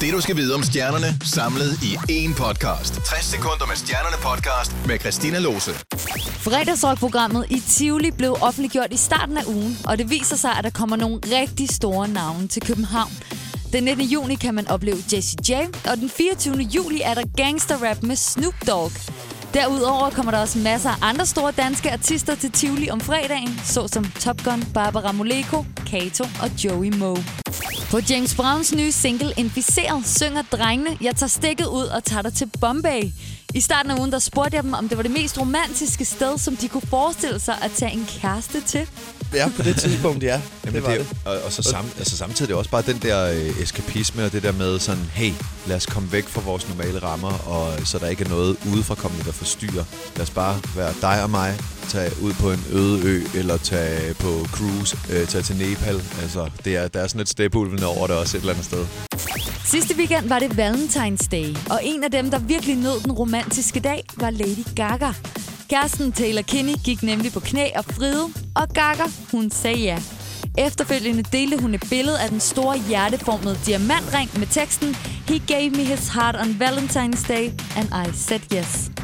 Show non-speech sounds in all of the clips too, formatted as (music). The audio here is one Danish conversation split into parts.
Det du skal vide om stjernerne, samlet i én podcast. 60 sekunder med stjernerne podcast med Christina Lose. Fredagsrockprogrammet i Tivoli blev offentliggjort i starten af ugen, og det viser sig, at der kommer nogle rigtig store navne til København. Den 19. juni kan man opleve Jessie J, og den 24. juli er der gangsterrap med Snoop Dogg. Derudover kommer der også masser af andre store danske artister til Tivoli om fredagen, såsom Top Gun, Barbara Moleko, Kato og Joey Moe. På James Browns nye single Inficeret synger drengene, jeg tager stikket ud og tager dig til Bombay. I starten af ugen der spurgte jeg dem, om det var det mest romantiske sted, som de kunne forestille sig at tage en kæreste til. Ja, på det tidspunkt, ja. (laughs) Jamen, det var det, det. er- Og, og så sam, altså, samtidig er det også bare den der øh, eskapisme og det der med sådan, hey, lad os komme væk fra vores normale rammer, og så der ikke er noget udefrakommende, der forstyrrer. Lad os bare være dig og mig, tage ud på en øde ø, eller tage på cruise, øh, tage til Nepal. Altså, det er, der er sådan et stepulvende over det også et eller andet sted. Sidste weekend var det Valentine's Day, og en af dem, der virkelig nød den romantiske dag, var Lady Gaga. Kæresten Taylor Kinney gik nemlig på knæ og fride, og Gaga, hun sagde ja. Efterfølgende delte hun et billede af den store hjerteformede diamantring med teksten He gave me his heart on Valentine's Day, and I said yes.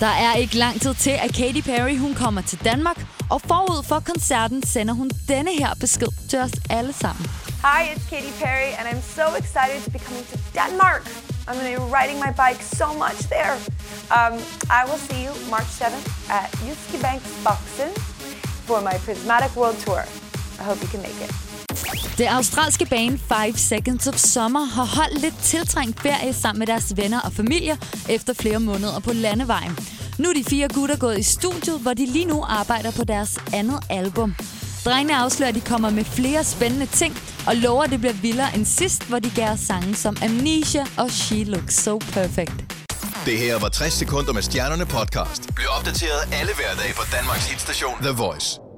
Der er ikke lang tid til, at Katy Perry hun kommer til Danmark, og forud for koncerten sender hun denne her besked til os alle sammen. Hi, it's Katy Perry, and I'm so excited to be coming to Denmark. I'm going to be riding my bike so much there. Um, I will see you March 7th at Jyske Bank Boxen for my Prismatic World Tour. I hope you can make it. Det australske band 5 Seconds of Summer har holdt lidt tiltrængt ferie sammen med deres venner og familier efter flere måneder på landevejen. Nu er de fire gutter gået i studiet, hvor de lige nu arbejder på deres andet album. Drengene afslører, at de kommer med flere spændende ting, og lover, at det bliver vildere end sidst, hvor de gav sange som Amnesia og She Looks So Perfect. Det her var 60 sekunder med stjernerne podcast. Bliv opdateret alle hverdage på Danmarks hitstation The Voice.